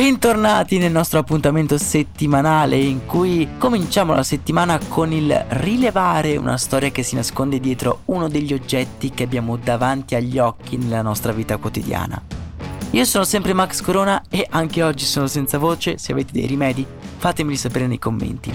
Bentornati nel nostro appuntamento settimanale in cui cominciamo la settimana con il rilevare una storia che si nasconde dietro uno degli oggetti che abbiamo davanti agli occhi nella nostra vita quotidiana. Io sono sempre Max Corona e anche oggi sono senza voce, se avete dei rimedi fatemeli sapere nei commenti.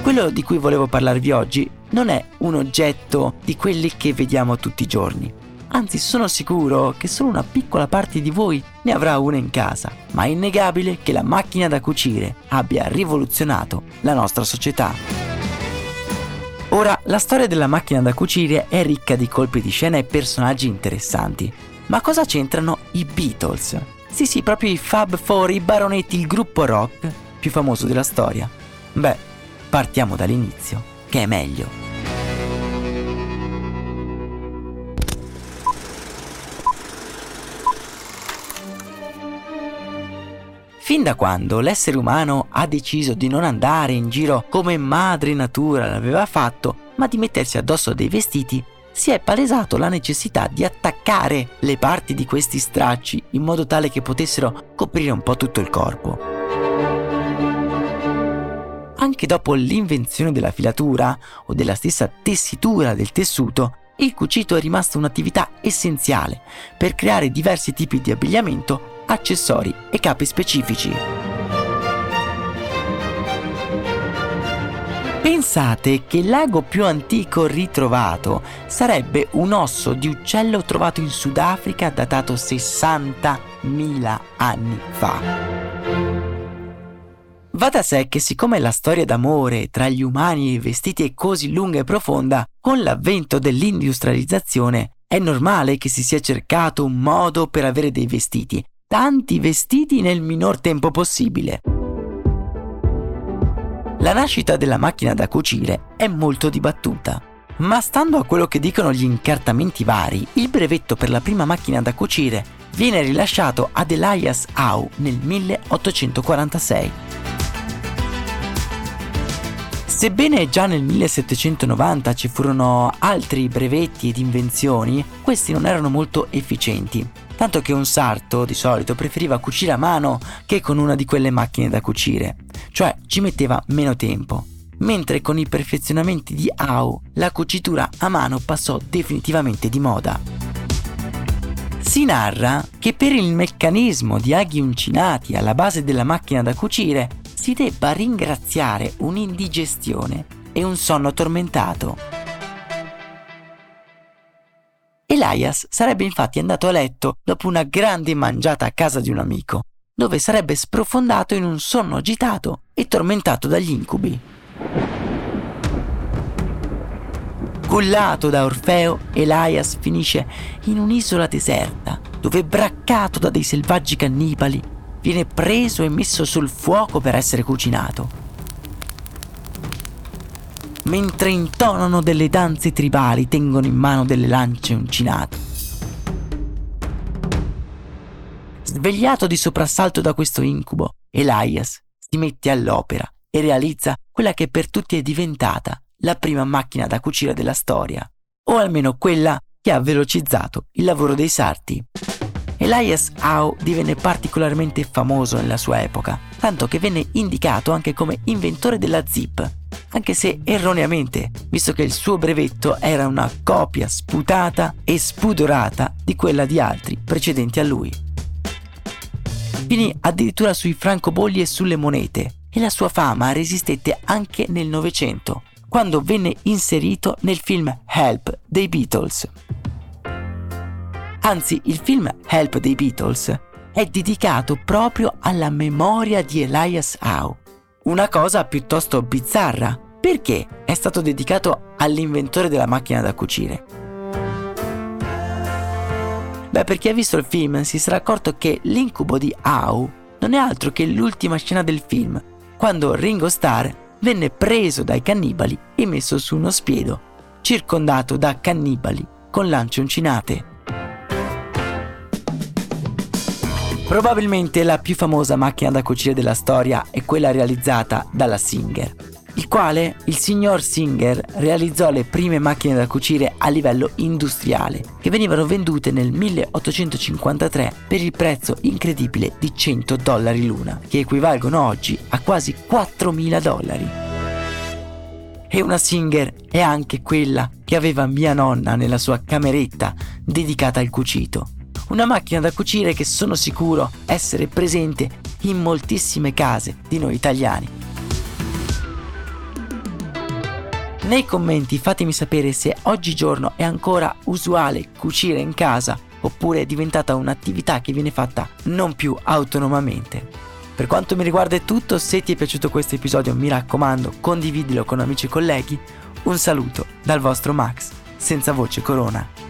Quello di cui volevo parlarvi oggi non è un oggetto di quelli che vediamo tutti i giorni Anzi, sono sicuro che solo una piccola parte di voi ne avrà una in casa, ma è innegabile che la macchina da cucire abbia rivoluzionato la nostra società. Ora, la storia della macchina da cucire è ricca di colpi di scena e personaggi interessanti. Ma cosa c'entrano i Beatles? Sì, sì, proprio i Fab Four, i baronetti, il gruppo rock più famoso della storia. Beh, partiamo dall'inizio, che è meglio. Fin da quando l'essere umano ha deciso di non andare in giro come madre natura l'aveva fatto, ma di mettersi addosso dei vestiti, si è palesato la necessità di attaccare le parti di questi stracci in modo tale che potessero coprire un po' tutto il corpo. Anche dopo l'invenzione della filatura o della stessa tessitura del tessuto, il cucito è rimasto un'attività essenziale per creare diversi tipi di abbigliamento accessori e capi specifici. Pensate che l'ago più antico ritrovato sarebbe un osso di uccello trovato in Sudafrica datato 60.000 anni fa. Va da sé che siccome la storia d'amore tra gli umani e i vestiti è così lunga e profonda, con l'avvento dell'industrializzazione è normale che si sia cercato un modo per avere dei vestiti tanti vestiti nel minor tempo possibile. La nascita della macchina da cucire è molto dibattuta, ma stando a quello che dicono gli incartamenti vari, il brevetto per la prima macchina da cucire viene rilasciato ad Elias Howe nel 1846. Sebbene già nel 1790 ci furono altri brevetti ed invenzioni, questi non erano molto efficienti tanto che un sarto di solito preferiva cucire a mano che con una di quelle macchine da cucire, cioè ci metteva meno tempo. Mentre con i perfezionamenti di Au la cucitura a mano passò definitivamente di moda. Si narra che per il meccanismo di aghi uncinati alla base della macchina da cucire si debba ringraziare un'indigestione e un sonno tormentato. Elias sarebbe infatti andato a letto dopo una grande mangiata a casa di un amico, dove sarebbe sprofondato in un sonno agitato e tormentato dagli incubi. Cullato da Orfeo, Elias finisce in un'isola deserta, dove braccato da dei selvaggi cannibali, viene preso e messo sul fuoco per essere cucinato mentre intonano delle danze tribali, tengono in mano delle lance uncinate. Svegliato di soprassalto da questo incubo, Elias si mette all'opera e realizza quella che per tutti è diventata la prima macchina da cucire della storia, o almeno quella che ha velocizzato il lavoro dei sarti. Elias Howe divenne particolarmente famoso nella sua epoca, tanto che venne indicato anche come inventore della zip, anche se erroneamente, visto che il suo brevetto era una copia sputata e spudorata di quella di altri precedenti a lui. Finì addirittura sui francobolli e sulle monete e la sua fama resistette anche nel Novecento, quando venne inserito nel film Help dei Beatles. Anzi, il film Help dei Beatles è dedicato proprio alla memoria di Elias Howe. Una cosa piuttosto bizzarra, perché è stato dedicato all'inventore della macchina da cucire. Beh, per chi ha visto il film si sarà accorto che l'incubo di Howe non è altro che l'ultima scena del film, quando Ringo Starr venne preso dai cannibali e messo su uno spiedo, circondato da cannibali con lance Probabilmente la più famosa macchina da cucire della storia è quella realizzata dalla Singer, il quale il signor Singer realizzò le prime macchine da cucire a livello industriale, che venivano vendute nel 1853 per il prezzo incredibile di 100 dollari l'una, che equivalgono oggi a quasi 4.000 dollari. E una Singer è anche quella che aveva mia nonna nella sua cameretta dedicata al cucito una macchina da cucire che sono sicuro essere presente in moltissime case di noi italiani. Nei commenti fatemi sapere se oggigiorno è ancora usuale cucire in casa oppure è diventata un'attività che viene fatta non più autonomamente. Per quanto mi riguarda è tutto, se ti è piaciuto questo episodio mi raccomando condividilo con amici e colleghi. Un saluto dal vostro Max, senza voce corona.